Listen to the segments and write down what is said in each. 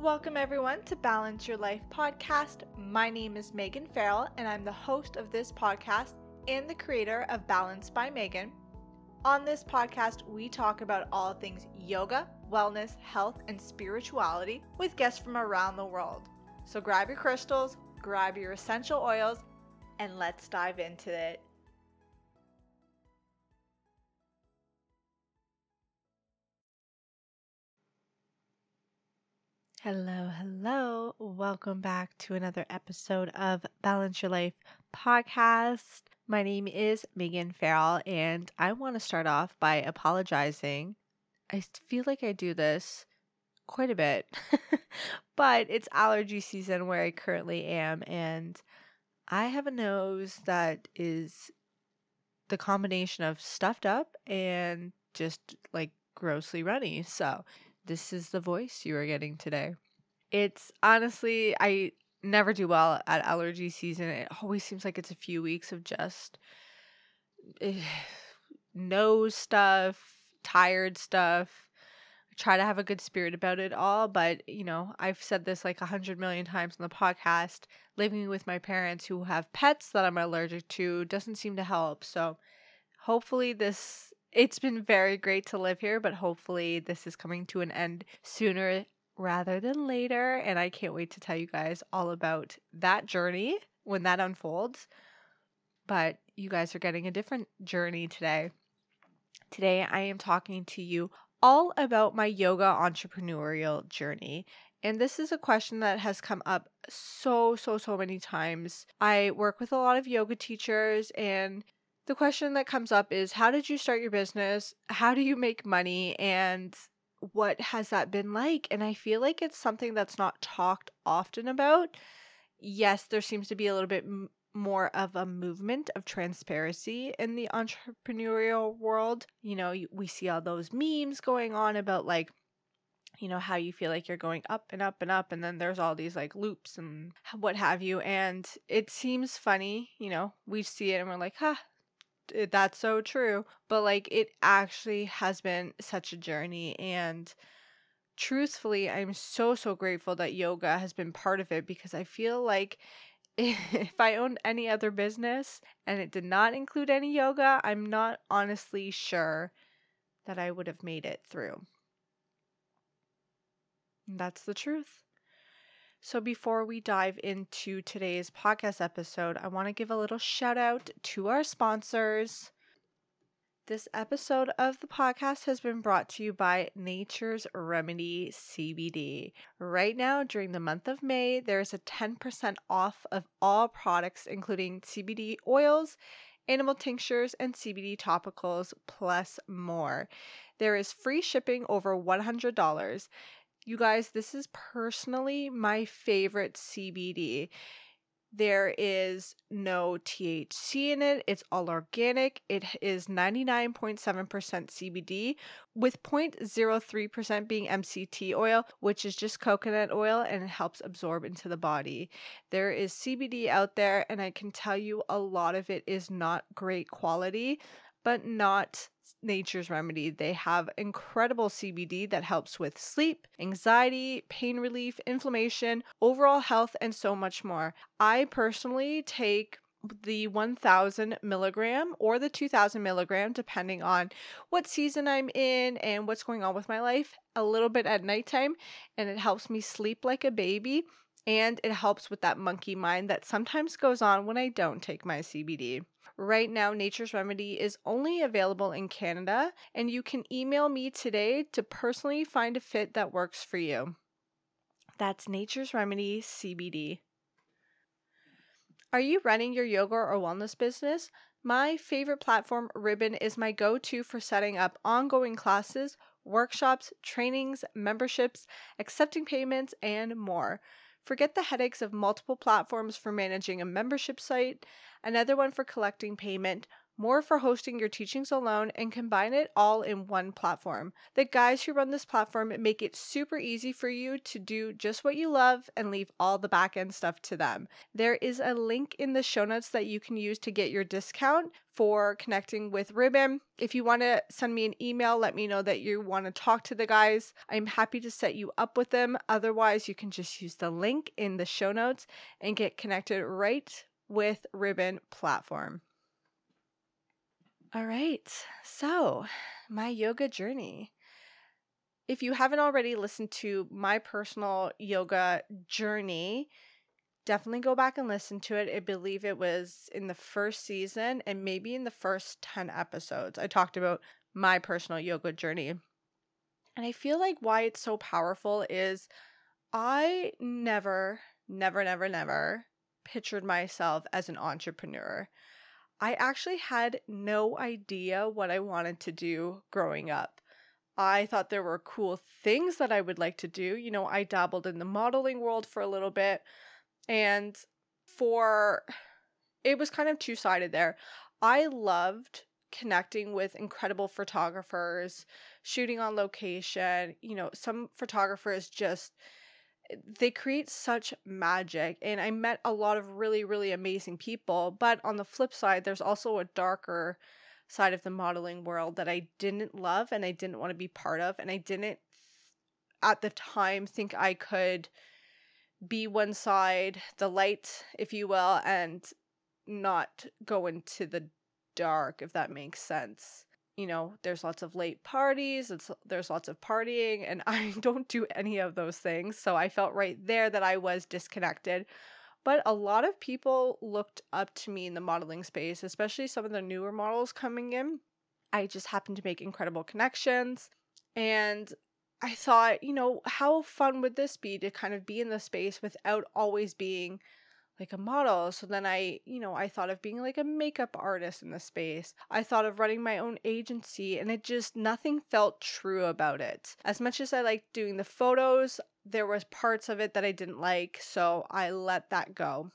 Welcome, everyone, to Balance Your Life podcast. My name is Meghan Farrell, and I'm the host of this podcast and the creator of Balance by Meghan. On this podcast, we talk about all things yoga, wellness, health, and spirituality with guests from around the world. So grab your crystals, grab your essential oils, and let's dive into it. Hello, hello. Welcome back to another episode of Balance Your Life podcast. My name is Meghan Farrell, and I want to start off by apologizing. I feel like I do this quite a bit, but it's allergy season where I currently am, and I have a nose that is the combination of stuffed up and just like grossly runny. So, this is the voice you are getting today. It's honestly, I never do well at allergy season. It always seems like it's a few weeks of just eh, nose stuff, tired stuff. I try to have a good spirit about it all, but you know, I've said this like a hundred million times on the podcast. Living with my parents who have pets that I'm allergic to doesn't seem to help. So hopefully this it's been very great to live here, but hopefully this is coming to an end sooner rather than later. And I can't wait to tell you guys all about that journey when that unfolds. But you guys are getting a different journey today. Today, I am talking to you all about my yoga entrepreneurial journey. And this is a question that has come up so, so, so many times. I work with a lot of yoga teachers, and the question that comes up is how did you start your business? How do you make money? And what has that been like? And I feel like it's something that's not talked often about. Yes, there seems to be a little bit m- more of a movement of transparency in the entrepreneurial world. You know, we see all those memes going on about like, you know, how you feel like you're going up and up and up, and then there's all these like loops and what have you. And it seems funny, you know, we see it and we're like, huh, it- that's so true. But like it actually has been such a journey and truthfully, I'm so so grateful that yoga has been part of it because I feel like if I owned any other business and it did not include any yoga, I'm not honestly sure that I would have made it through. That's the truth. So, before we dive into today's podcast episode, I want to give a little shout out to our sponsors. This episode of the podcast has been brought to you by Nature's Remedy CBD. Right now, during the month of May, there is a 10% off of all products, including CBD oils, animal tinctures, and CBD topicals, plus more. There is free shipping over $100. You guys, this is personally my favorite CBD. There is no THC in it. It's all organic. It is 99.7% CBD with 0.03% being MCT oil, which is just coconut oil and it helps absorb into the body. There is CBD out there, and I can tell you a lot of it is not great quality, but not Nature's Remedy. They have incredible CBD that helps with sleep, anxiety, pain relief, inflammation, overall health, and so much more. I personally take the 1000 milligram or the 2000 milligram, depending on what season I'm in and what's going on with my life, a little bit at nighttime, and it helps me sleep like a baby. And it helps with that monkey mind that sometimes goes on when I don't take my CBD. Right now, Nature's Remedy is only available in Canada, and you can email me today to personally find a fit that works for you. That's Nature's Remedy CBD. Are you running your yoga or wellness business? My favorite platform, Ribbon, is my go to for setting up ongoing classes, workshops, trainings, memberships, accepting payments, and more. Forget the headaches of multiple platforms for managing a membership site, another one for collecting payment, more for hosting your teachings alone, and combine it all in one platform. The guys who run this platform make it super easy for you to do just what you love and leave all the back end stuff to them. There is a link in the show notes that you can use to get your discount for connecting with Ribbon. If you want to send me an email, let me know that you want to talk to the guys. I'm happy to set you up with them. Otherwise, you can just use the link in the show notes and get connected right with Ribbon platform. All right, so my yoga journey. If you haven't already listened to my personal yoga journey, definitely go back and listen to it. I believe it was in the first season and maybe in the first 10 episodes. I talked about my personal yoga journey. And I feel like why it's so powerful is I never, never, never, never pictured myself as an entrepreneur. I actually had no idea what I wanted to do growing up. I thought there were cool things that I would like to do. You know, I dabbled in the modeling world for a little bit, and for it was kind of two sided there. I loved connecting with incredible photographers, shooting on location. You know, some photographers just they create such magic and I met a lot of really really amazing people, but on the flip side there's also a darker side of the modeling world that I didn't love and I didn't want to be part of and I didn't at the time think I could be one side, the light, if you will, and not go into the dark, if that makes sense you know, there's lots of late parties, it's there's lots of partying and I don't do any of those things. So I felt right there that I was disconnected. But a lot of people looked up to me in the modeling space, especially some of the newer models coming in. I just happened to make incredible connections and I thought, you know, how fun would this be to kind of be in the space without always being like a model. So then I, you know, I thought of being like a makeup artist in the space. I thought of running my own agency and it just nothing felt true about it. As much as I liked doing the photos, there was parts of it that I didn't like, so I let that go.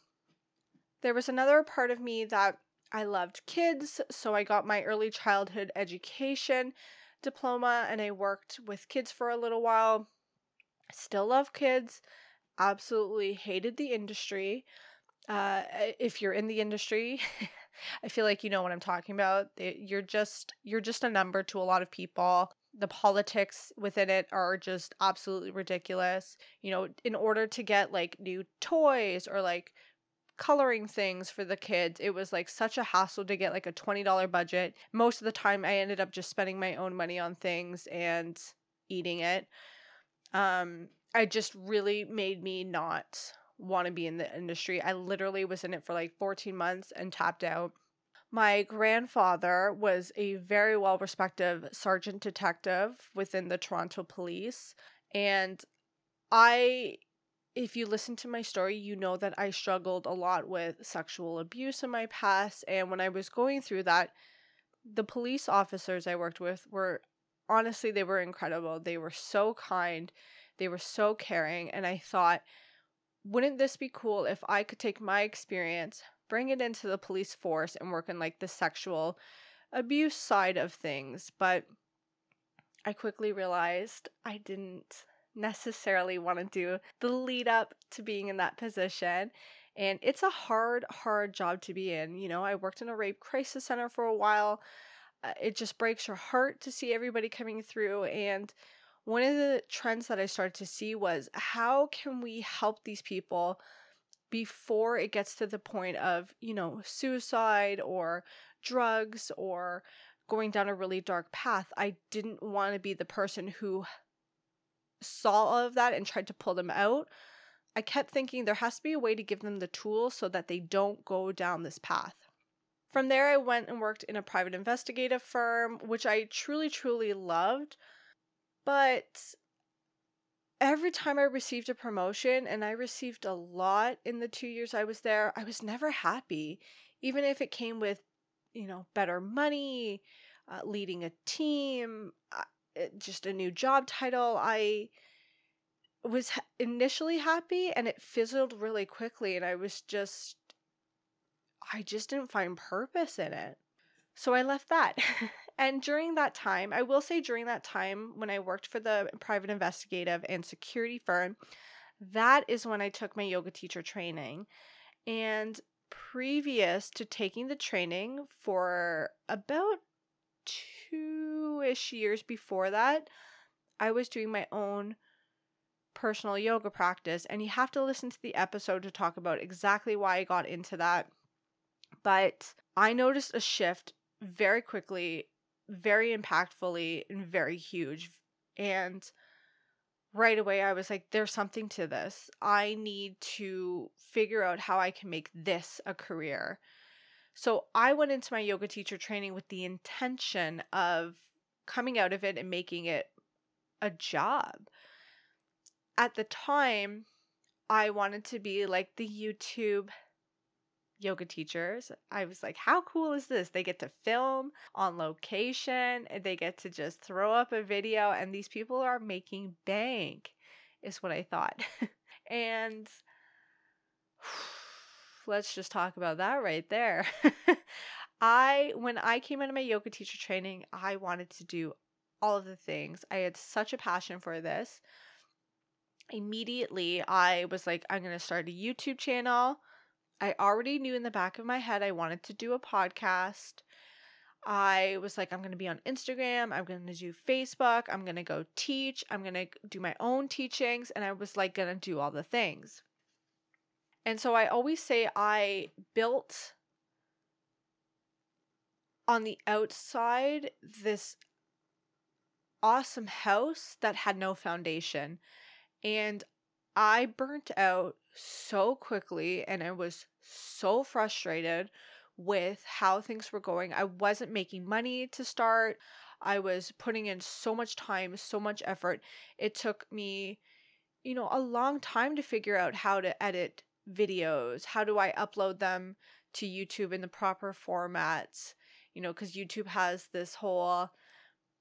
There was another part of me that I loved kids, so I got my early childhood education diploma and I worked with kids for a little while. Still love kids. Absolutely hated the industry uh, if you're in the industry, I feel like you know what I'm talking about. You're just you're just a number to a lot of people. The politics within it are just absolutely ridiculous. You know, in order to get like new toys or like coloring things for the kids, it was like such a hassle to get like a $20 budget. Most of the time I ended up just spending my own money on things and eating it. Um I just really made me not want to be in the industry. I literally was in it for like 14 months and tapped out. My grandfather was a very well respected sergeant detective within the Toronto police. And I, if you listen to my story, you know that I struggled a lot with sexual abuse in my past. And when I was going through that, the police officers I worked with were honestly, they were incredible. They were so kind, they were so caring. And I thought, wouldn't this be cool if I could take my experience, bring it into the police force, and work in like the sexual abuse side of things? But I quickly realized I didn't necessarily want to do the lead up to being in that position. And it's a hard, hard job to be in. You know, I worked in a rape crisis center for a while. Uh, it just breaks your heart to see everybody coming through. And one of the trends that I started to see was how can we help these people before it gets to the point of, you know, suicide or drugs or going down a really dark path. I didn't want to be the person who saw all of that and tried to pull them out. I kept thinking there has to be a way to give them the tools so that they don't go down this path. From there, I went and worked in a private investigative firm, which I truly, truly loved. But every time I received a promotion, and I received a lot in the two years I was there, I was never happy. Even if it came with, you know, better money, uh, leading a team, uh, just a new job title, I was initially happy and it fizzled really quickly. And I was just, I just didn't find purpose in it. So I left that. and during that time, I will say during that time when I worked for the private investigative and security firm, that is when I took my yoga teacher training. And previous to taking the training for about two ish years before that, I was doing my own personal yoga practice. And you have to listen to the episode to talk about exactly why I got into that. But I noticed a shift very quickly, very impactfully, and very huge. And right away, I was like, there's something to this. I need to figure out how I can make this a career. So I went into my yoga teacher training with the intention of coming out of it and making it a job. At the time, I wanted to be like the YouTube yoga teachers. I was like, how cool is this? They get to film on location, and they get to just throw up a video, and these people are making bank, is what I thought. and let's just talk about that right there. I, when I came into my yoga teacher training, I wanted to do all of the things. I had such a passion for this. Immediately, I was like, I'm going to start a YouTube channel. I already knew in the back of my head I wanted to do a podcast. I was like, I'm going to be on Instagram. I'm going to do Facebook. I'm going to go teach. I'm going to do my own teachings. And I was like, going to do all the things. And so I always say I built on the outside this awesome house that had no foundation. And I burnt out so quickly and I was so frustrated with how things were going. I wasn't making money to start. I was putting in so much time, so much effort. It took me, you know, a long time to figure out how to edit videos. How do I upload them to YouTube in the proper formats? You know, because YouTube has this whole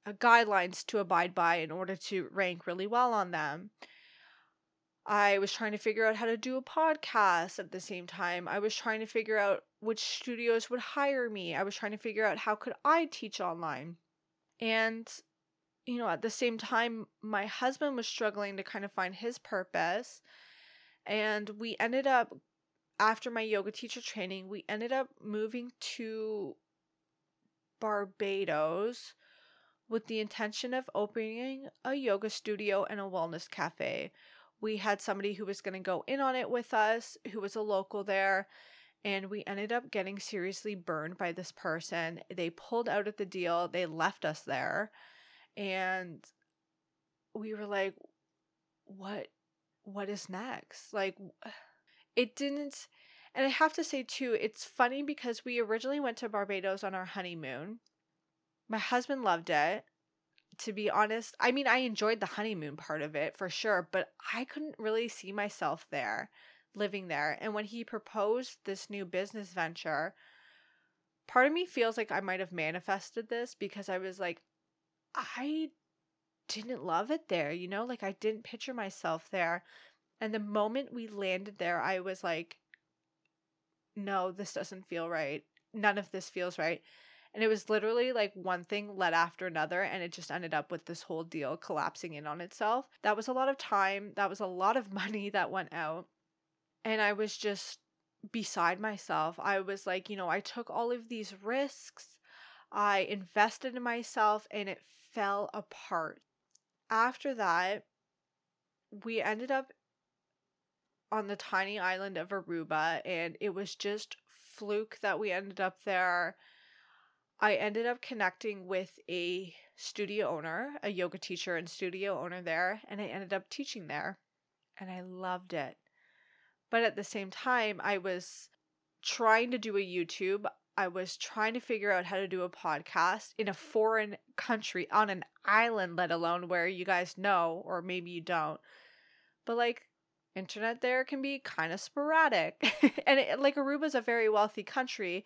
uh, guidelines to abide by in order to rank really well on them. I was trying to figure out how to do a podcast at the same time. I was trying to figure out which studios would hire me. I was trying to figure out how could I teach online. And you know, at the same time my husband was struggling to kind of find his purpose. And we ended up after my yoga teacher training, we ended up moving to Barbados with the intention of opening a yoga studio and a wellness cafe we had somebody who was going to go in on it with us, who was a local there, and we ended up getting seriously burned by this person. They pulled out of the deal, they left us there, and we were like, what what is next? Like it didn't and I have to say too, it's funny because we originally went to Barbados on our honeymoon. My husband loved it to be honest, I mean, I enjoyed the honeymoon part of it for sure, but I couldn't really see myself there, living there. And when he proposed this new business venture, part of me feels like I might have manifested this because I was like, I didn't love it there, you know? Like, I didn't picture myself there. And the moment we landed there, I was like, no, this doesn't feel right. None of this feels right. And it was literally like one thing led after another, and it just ended up with this whole deal collapsing in on itself. That was a lot of time, that was a lot of money that went out. And I was just beside myself. I was like, you know, I took all of these risks, I invested in myself, and it fell apart. After that, we ended up on the tiny island of Aruba, and it was just fluke that we ended up there. I ended up connecting with a studio owner, a yoga teacher and studio owner there, and I ended up teaching there. And I loved it. But at the same time, I was trying to do a YouTube. I was trying to figure out how to do a podcast in a foreign country on an island, let alone where you guys know, or maybe you don't. But like, internet there can be kind of sporadic. and it, like, Aruba's a very wealthy country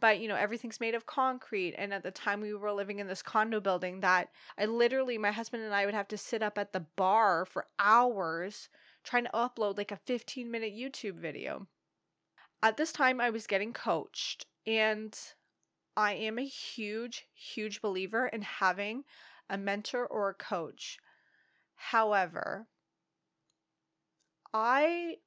but you know everything's made of concrete and at the time we were living in this condo building that i literally my husband and i would have to sit up at the bar for hours trying to upload like a 15 minute youtube video at this time i was getting coached and I am a huge, huge believer in having a mentor or a coach. However, I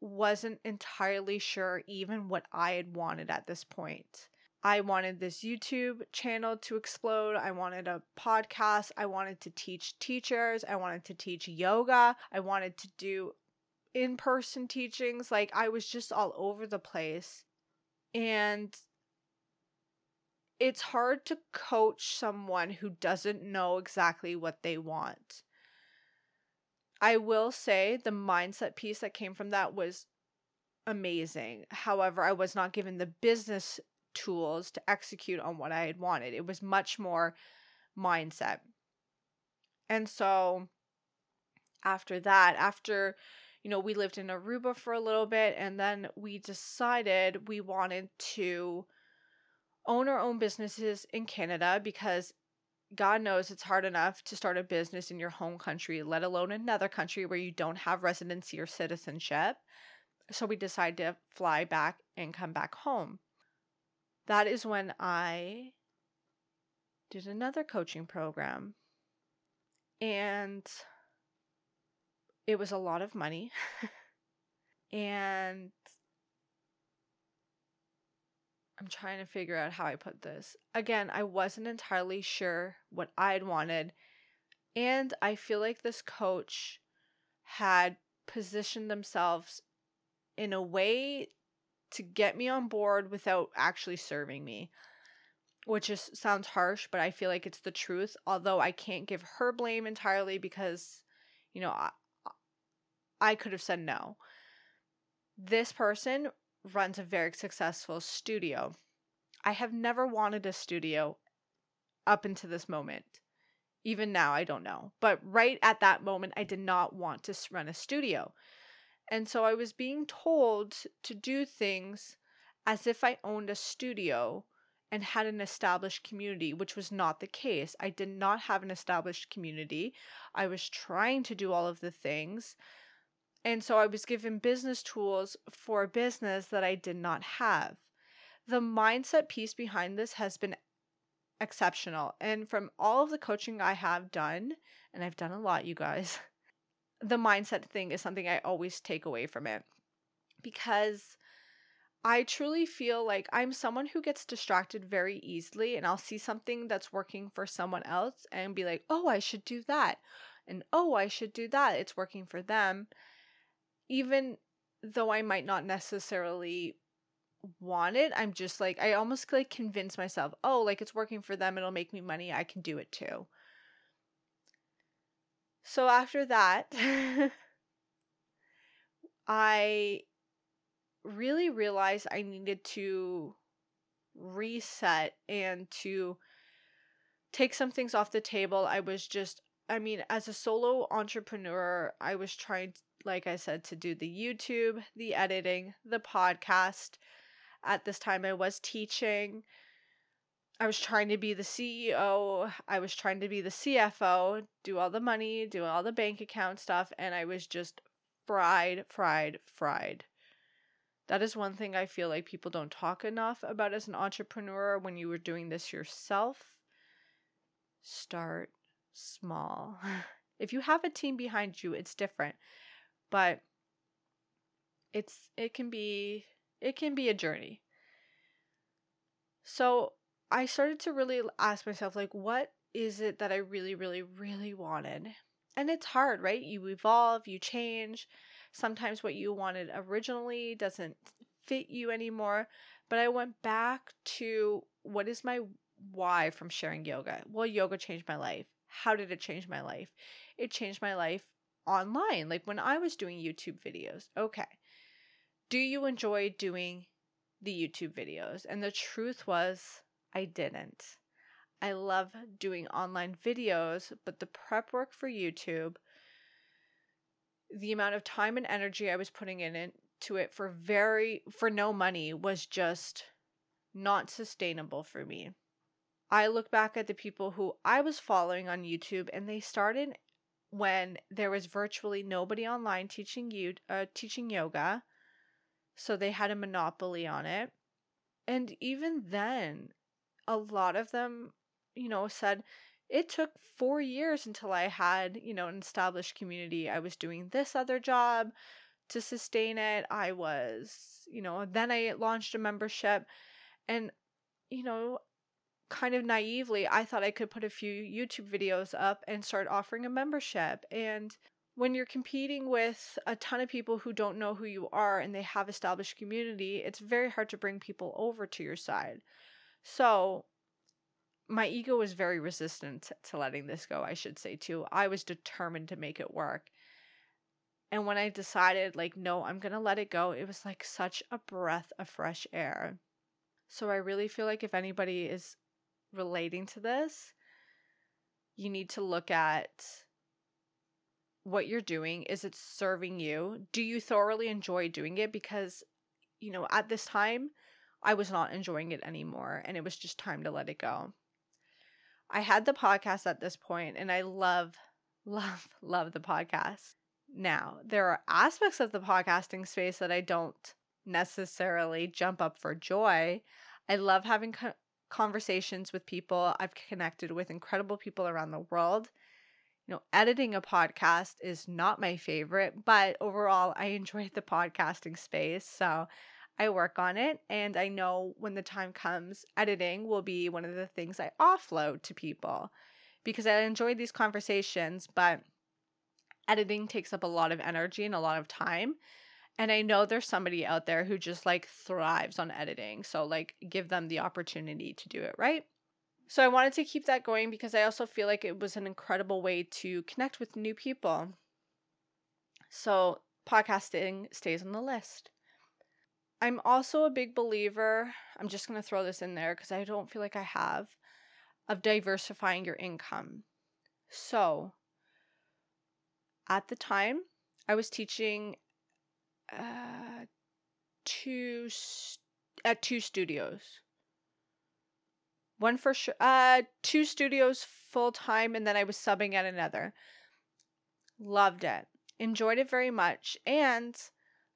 wasn't entirely sure even what I had wanted at this point. I wanted this YouTube channel to explode. I wanted a podcast. I wanted to teach teachers. I wanted to teach yoga. I wanted to do in person teachings. Like, I was just all over the place. And it's hard to coach someone who doesn't know exactly what they want. I will say the mindset piece that came from that was amazing. However, I was not given the business tools to execute on what I had wanted. It was much more mindset. And so after that, after you know, we lived in Aruba for a little bit and then we decided we wanted to own our own businesses in Canada because God knows it's hard enough to start a business in your home country, let alone another country where you don't have residency or citizenship. So we decided to fly back and come back home. That is when I did another coaching program. And it was a lot of money. and I'm trying to figure out how I put this. Again, I wasn't entirely sure what I'd wanted. And I feel like this coach had positioned themselves in a way to get me on board without actually serving me. Which just sounds harsh, but I feel like it's the truth. Although I can't give her blame entirely because, you know, I, I could have said no. This person runs a very successful studio. I have never wanted a studio up until this moment. Even now, I don't know. But right at that moment, I did not want to run a studio. And so I was being told to do things as if I owned a studio and had an established community, which was not the case. I did not have an established community. I was trying to do all of the things. And so I was given business tools for a business that I did not have. The mindset piece behind this has been exceptional. And from all of the coaching I have done, and I've done a lot, you guys, the mindset thing is something I always take away from it because I truly feel like I'm someone who gets distracted very easily, and I'll see something that's working for someone else and be like, oh, I should do that. And oh, I should do that. It's working for them even though I might not necessarily want it, I'm just like I almost like convince myself, "Oh, like it's working for them, it'll make me money, I can do it too." So after that, I really realized I needed to reset and to take some things off the table. I was just I mean, as a solo entrepreneur, I was trying like I said, to do the YouTube, the editing, the podcast. At this time, I was teaching. I was trying to be the CEO. I was trying to be the CFO, do all the money, do all the bank account stuff, and I was just fried, fried, fried. That is one thing I feel like people don't talk enough about as an entrepreneur when you were doing this yourself. Start small. if you have a team behind you, it's different but it's it can be it can be a journey. So I started to really ask myself like what is it that I really really really wanted? And it's hard, right? You evolve, you change. Sometimes what you wanted originally doesn't fit you anymore. But I went back to what is my why from sharing yoga? Well, yoga changed my life. How did it change my life? It changed my life online, like when I was doing YouTube videos. Okay. Do you enjoy doing the YouTube videos? And the truth was, I didn't. I love doing online videos, but the prep work for YouTube, the amount of time and energy I was putting in into it for very for no money was just not sustainable for me. I look back at the people who I was following on YouTube and they started when there was virtually nobody online teaching you uh, teaching yoga so they had a monopoly on it and even then a lot of them, you know, said it took four years until I had, you know, an established community. I was doing this other job to sustain it. I was, you know, then I launched a membership. And, you know, kind of naively, I thought I could put a few YouTube videos up and start offering a membership. And when you're competing with a ton of people who don't know who you are and they have established community, it's very hard to bring people over to your side. So, my ego was very resistant to letting this go, I should say, too. I was determined to make it work. And when I decided, like, no, I'm going to let it go, it was like such a breath of fresh air. So I really feel like if anybody is relating to this, you need to look at what you're doing. Is it serving you? Do you thoroughly enjoy doing it? Because, you know, at this time, I was not enjoying it anymore and it was just time to let it go. I had the podcast at this point and I love, love, love the podcast. Now, there are aspects of the podcasting space that I don't necessarily jump up for joy. I love having conversations with people. I've connected with incredible people around the world. You know, editing a podcast is not my favorite, but overall, I enjoy the podcasting space. So I work on it, and I know when the time comes, editing will be one of the things I offload to people because I enjoy these conversations, but editing takes up a lot of energy and a lot of time. And I know there's somebody out there who just like thrives on editing. So, like, give them the opportunity to do it, right? So, I wanted to keep that going because I also feel like it was an incredible way to connect with new people. So, podcasting stays on the list. I'm also a big believer, I'm just going to throw this in there because I don't feel like I have, of diversifying your income. So, at the time, I was teaching uh, two st- at two studios. One for sure, uh, two studios full time, and then I was subbing at another. Loved it, enjoyed it very much, and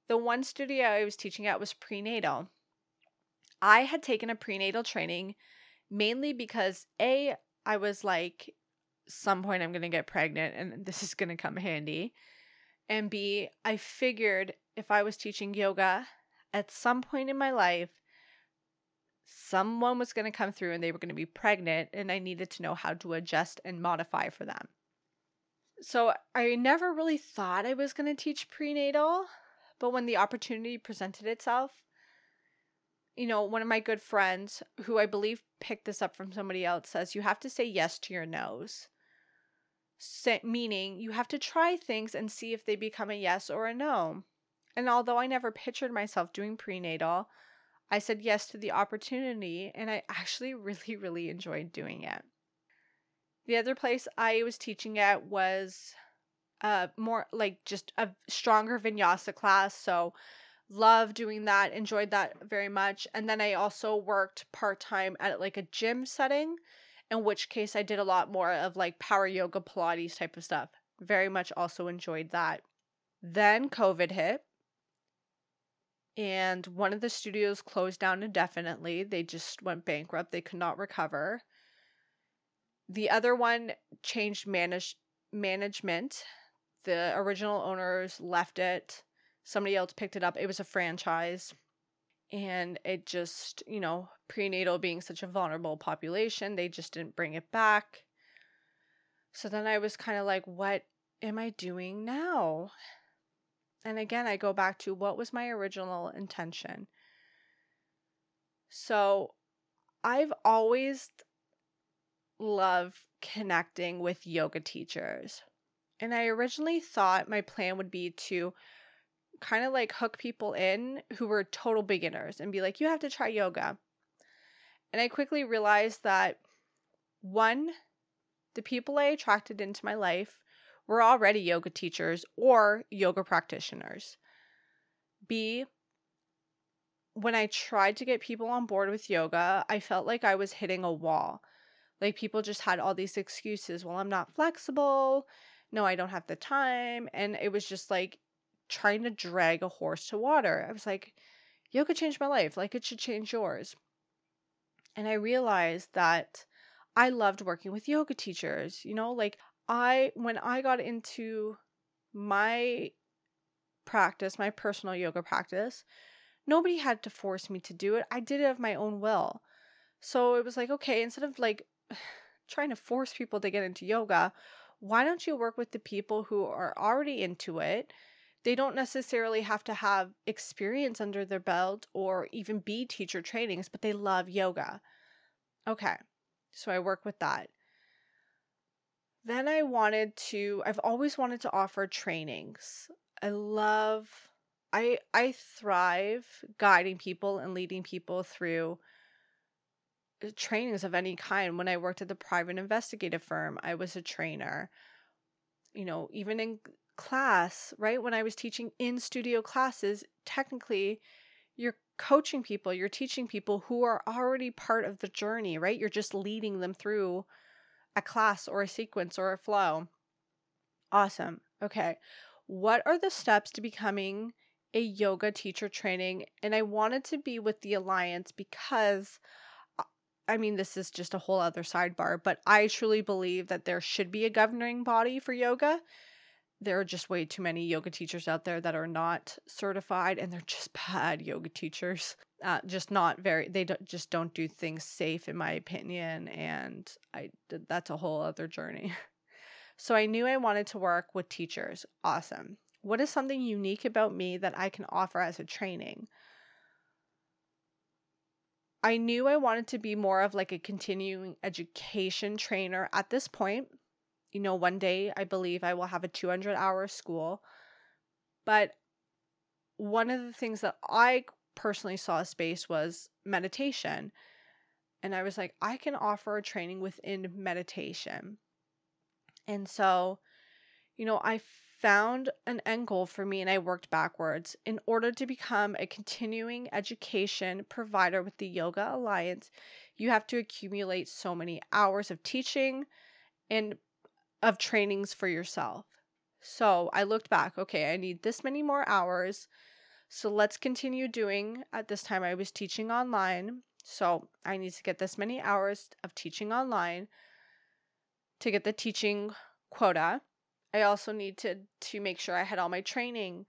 the one studio I was teaching at was prenatal. I had taken a prenatal training mainly because A, I was like, some point I'm to get pregnant and this is to come handy. And B, I figured if I was teaching yoga at some point in my life, someone was going to come through and they were going to be pregnant and I needed to know how to adjust and modify for them. So I never really thought I was going to teach prenatal but when the opportunity presented itself, you know, one of my good friends, who I believe picked this up from somebody else, says you have to say yes to your no's. Meaning you have to try things and see if they become a yes or a no. And although I never pictured myself doing prenatal, I said yes to the opportunity and I actually really, really enjoyed doing it. The other place I was teaching at was uh more like just a stronger vinyasa class so love doing that enjoyed that very much. And then i also worked part-time at like a gym setting in which case i did a lot more of like power yoga pilates type of stuff. Very much also enjoyed that. Then covid hit and one of the studios closed down indefinitely they just went bankrupt they could not recover the other one changed manage management the original owners left it. Somebody else picked it up. It was a franchise. And it just, you know, prenatal being such a vulnerable population, they just didn't bring it back. So then I was kind of like, what am I doing now? And again, I go back to what was my original intention? So I've always loved connecting with yoga teachers. And I originally thought my plan would be to kind of like hook people in who were total beginners and be like, you have to try yoga. And I quickly realized that one, the people I attracted into my life were already yoga teachers or yoga practitioners. B, when I tried to get people on board with yoga, I felt like I was hitting a wall. Like people just had all these excuses. Well, I'm not flexible no, I don't have the time. And it was just like trying to drag a horse to water. I was like, yoga changed my life. Like it should change yours. And I realized that I loved working with yoga teachers. You know, like I, when I got into my practice, my personal yoga practice, nobody had to force me to do it. I did it of my own will. So it was like, okay, instead of like trying to force people to get into yoga, why don't you work with the people who are already into it? They don't necessarily have to have experience under their belt or even be teacher trainings, but they love yoga. Okay, so I work with that. Then I wanted to, I've always wanted to offer trainings. I love, I, I thrive guiding people and leading people through uh, trainings of any kind. When I worked at the private investigative firm, I was a trainer. You know, even in class, right? When I was teaching in studio classes, technically you're coaching people, you're teaching people who are already part of the journey, right? You're just leading them through a class or a sequence or a flow. Awesome. Okay. What are the steps to becoming a yoga teacher training? And I wanted to be with the Alliance because uh, I mean, this is just a whole other sidebar, but I truly believe that there should be a governing body for yoga. There are just way too many yoga teachers out there that are not certified and they're just bad yoga teachers. Uh, just not very, they don't, just don't do things safe, in my opinion. And I, that's a whole other journey. So I knew I wanted to work with teachers. Awesome. What is something unique about me that I can offer as a training? I knew I wanted to be more of like a continuing education trainer at this point. You know, one day I believe I will have a 200 hour school. But one of the things that I personally saw a space was meditation. And I was like, I can offer a training within meditation. And so, you know, I found an end goal for me and I worked backwards. In order to become a continuing education provider with the Yoga Alliance, you have to accumulate so many hours of teaching and of trainings for yourself. So I looked back, okay, I need this many more hours. So let's continue doing. At this time, I was teaching online. So I need to get this many hours of teaching online to get the teaching quota. I also need to to make sure I had all my training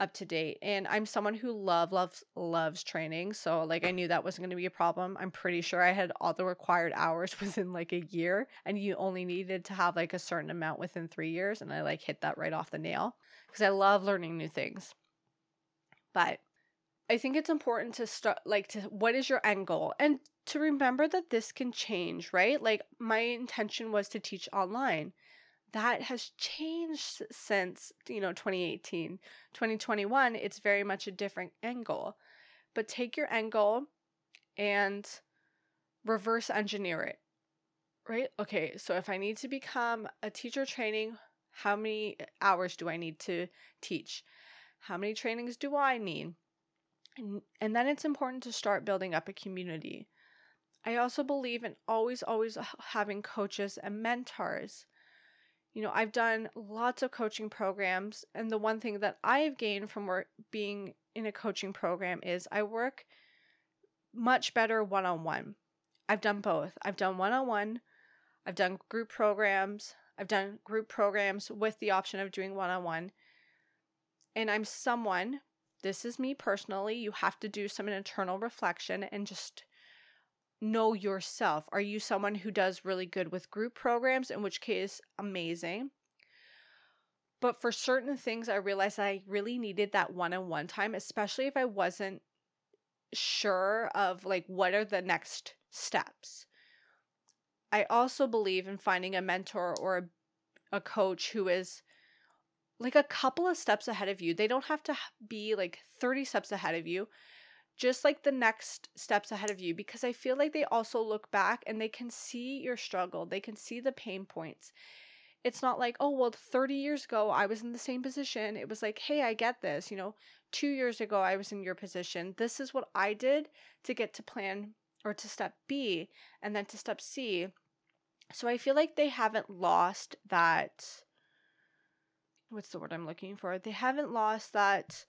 up to date. And I'm someone who love loves loves training, so like I knew that wasn't going to be a problem. I'm pretty sure I had all the required hours within like a year and you only needed to have like a certain amount within 3 years and I like hit that right off the nail because I love learning new things. But I think it's important to start like to what is your end goal and to remember that this can change, right? Like my intention was to teach online. That has changed since, you know, 2018. 2021, it's very much a different angle. But take your angle and reverse engineer it. Right? Okay, so if I need to become a teacher training, how many hours do I need to teach? How many trainings do I need? And, and then it's important to start building up a community. I also believe in always, always having coaches and mentors. You know, I've done lots of coaching programs, and the one thing that I've gained from work being in a coaching program is I work much better one on one. I've done both. I've done one on one, I've done group programs, I've done group programs with the option of doing one on one. And I'm someone this is me personally. You have to do some internal reflection and just know yourself. Are you someone who does really good with group programs? In which case, amazing. But for certain things, I realized I really needed that one on one time, especially if I wasn't sure of like what are the next steps. I also believe in finding a mentor or a, a coach who is like a couple of steps ahead of you. They don't have to be like 30 steps ahead of you, just like the next steps ahead of you, because I feel like they also look back and they can see your struggle, they can see the pain points. It's not like, oh, well, 30 years ago, I was in the same position. It was like, hey, I get this. You know, two years ago, I was in your position. This is what I did to get to plan or to step B and then to step C. So I feel like they haven't lost that what's the word I'm looking for? They haven't lost that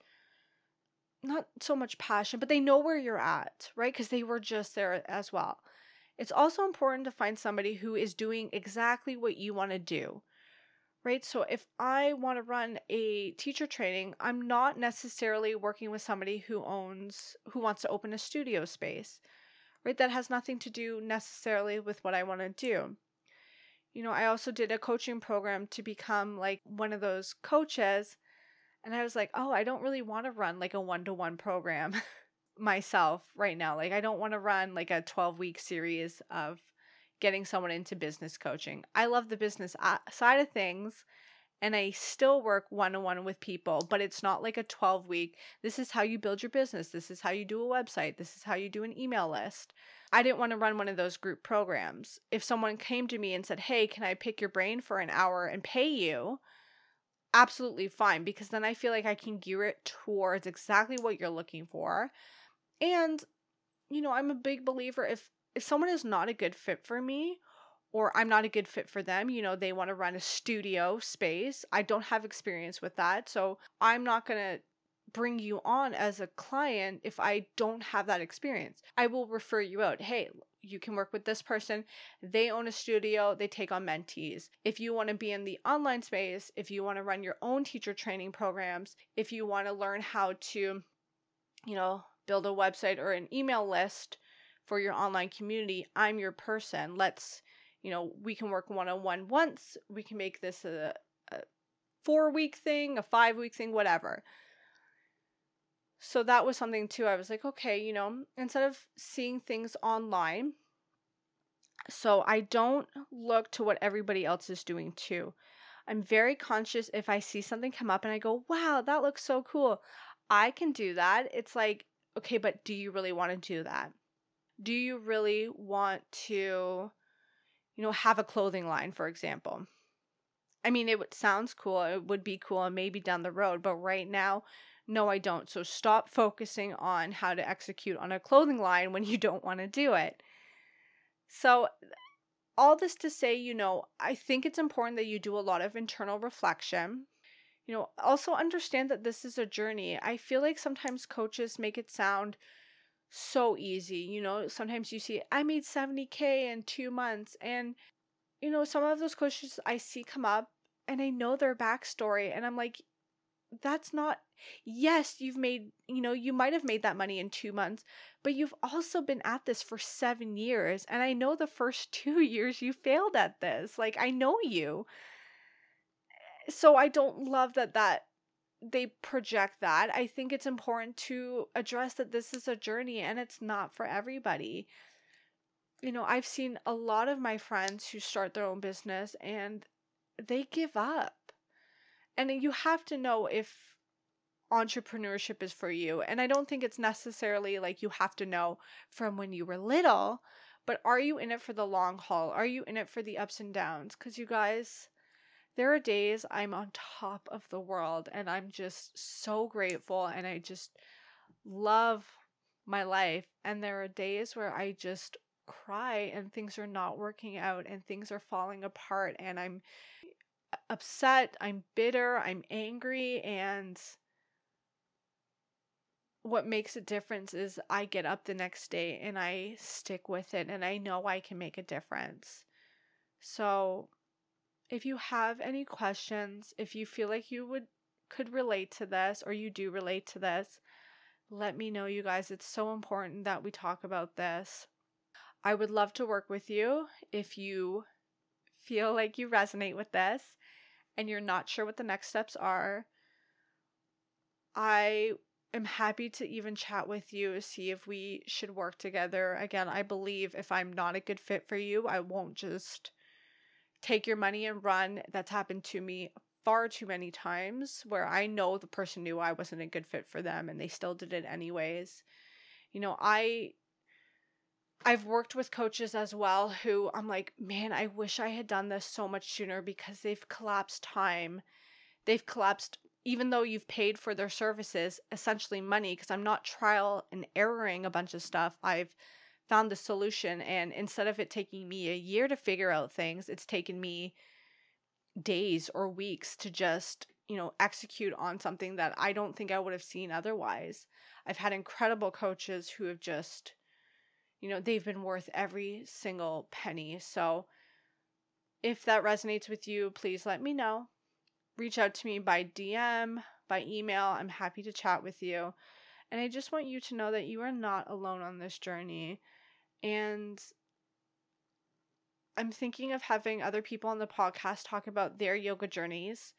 not so much passion, but they know where you're at, right? Because they were just there as well. It's also important to find somebody who is doing exactly what you want to do, right? So if I want to run a teacher training, I'm not necessarily working with somebody who owns, who wants to open a studio space, right? That has nothing to do necessarily with what I want to do. You know, I also did a coaching program to become like one of those coaches. And I was like, oh, I don't really want to run like a one to one program myself right now. Like, I don't want to run like a 12 week series of getting someone into business coaching. I love the business uh, side of things and I still work one on one with people, but it's not like a 12 week. This is how you build your business. This is how you do a website. This is how you do an email list. I didn't want to run one of those group programs. If someone came to me and said, Hey, can I pick your brain for an hour and pay you? Absolutely fine, because then I feel like I can gear it towards exactly what you're looking for. And, you know, I'm a big believer if if someone is not a good fit for me or I'm not a good fit for them, you know, they want to run a studio space. I don't have experience with that. So I'm not going to bring you on as a client if I don't have that experience. I will refer you out. Hey, you can work with this person. They own a studio, they take on mentees. If you want to be in the online space, if you want to run your own teacher training programs, if you want to learn how to, you know, build a website or an email list for your online community, I'm your person. Let's, you know, we can work one on one once. We can make this a, a four week thing, a five week thing, whatever so that was something too. I was like, okay, you know, instead of seeing things online, so I don't look to what everybody else is doing too. I'm very conscious if I see something come up and I go, wow, that looks so cool. I can do that. It's like, okay, but do you really want to do that? Do you really want to, you know, have a clothing line, for example? I mean, it sounds cool. It would be cool and maybe down the road, but right now, no, I don't. So stop focusing on how to execute on a clothing line when you don't want to do it. So, all this to say, you know, I think it's important that you do a lot of internal reflection. You know, also understand that this is a journey. I feel like sometimes coaches make it sound so easy. You know, sometimes you see, I made 70K in two months. And, you know, some of those coaches I see come up and I know their backstory. And I'm like, that's not yes you've made you know you might have made that money in 2 months but you've also been at this for 7 years and I know the first 2 years you failed at this like I know you so I don't love that that they project that I think it's important to address that this is a journey and it's not for everybody you know I've seen a lot of my friends who start their own business and they give up and you have to know if entrepreneurship is for you. And I don't think it's necessarily like you have to know from when you were little, but are you in it for the long haul? Are you in it for the ups and downs? Because you guys, there are days I'm on top of the world and I'm just so grateful and I just love my life. And there are days where I just cry and things are not working out and things are falling apart and I'm upset, I'm bitter, I'm angry, and what makes a difference is I get up the next day and I stick with it and I know I can make a difference. So, if you have any questions, if you feel like you would could relate to this or you do relate to this, let me know you guys. It's so important that we talk about this. I would love to work with you if you feel like you resonate with this and you're not sure what the next steps are, I am happy to even chat with you, see if we should work together. Again, I believe if I'm not a good fit for you, I won't just take your money and run. That's happened to me far too many times where I know the person knew I wasn't a good fit for them and they still did it anyways. You know, I I've worked with coaches as well who I'm like, man, I wish I had done this so much sooner because they've collapsed time. They've collapsed, even though you've paid for their services, essentially money, because I'm not trial and erroring a bunch of stuff. I've found the solution. And instead of it taking me a year to figure out things, it's taken me days or weeks to just you know, execute on something that I don't think I would have seen otherwise. I've had incredible coaches who have just, you know, they've been worth every single penny. So if that resonates with you, please let me know. Reach out to me by DM, by email. I'm happy to chat with you. And I just want you to know that you are not alone on this journey. And I'm thinking of having other people on the podcast talk about their yoga journeys.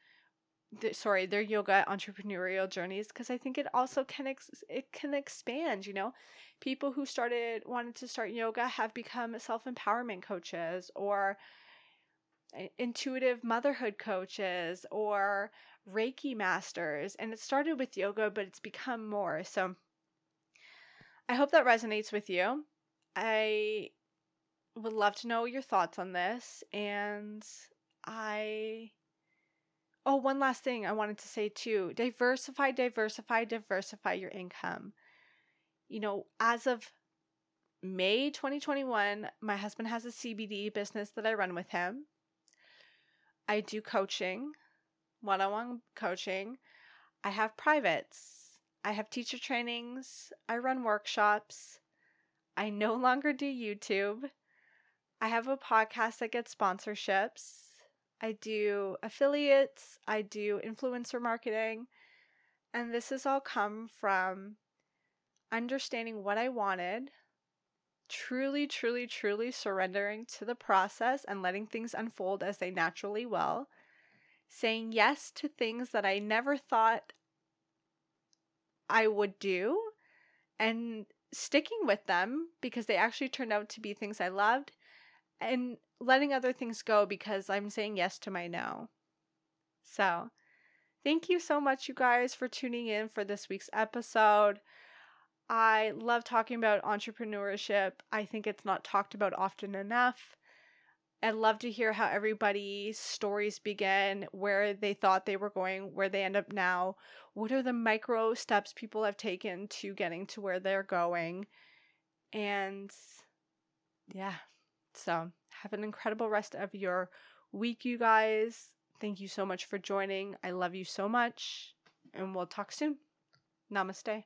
The, sorry, their yoga entrepreneurial journeys because I think it also can ex- it can expand, you know. People who started wanted to start yoga have become self-empowerment coaches or eh, intuitive motherhood coaches or Reiki masters. And it started with yoga, but it's become more. So I hope that resonates with you. I would love to know your thoughts on this. And I. Oh, one last thing I wanted to say too diversify, diversify, diversify your income. You know, as of May 2021, my husband has a CBD business that I run with him. I do coaching, one on one coaching. I have privates. I have teacher trainings. I run workshops. I no longer do YouTube. I have a podcast that gets sponsorships. I do affiliates. I do influencer marketing. And this has all come from understanding what I wanted, truly, truly, truly surrendering to the process and letting things unfold as they naturally will, saying yes to things that I never thought I would do, and sticking with them because they actually turned out to be things I loved, and letting other things go because I'm saying yes to my no. So, thank you so much, you guys, for tuning in for this week's episode. I love talking about entrepreneurship. I think it's not talked about often enough. I'd love to hear how everybody's stories begin, where they thought they were going, where they end up now. What are the micro steps people have taken to getting to where they're going? And yeah, so have an incredible rest of your week, you guys. Thank you so much for joining. I love you so much, and we'll talk soon. Namaste.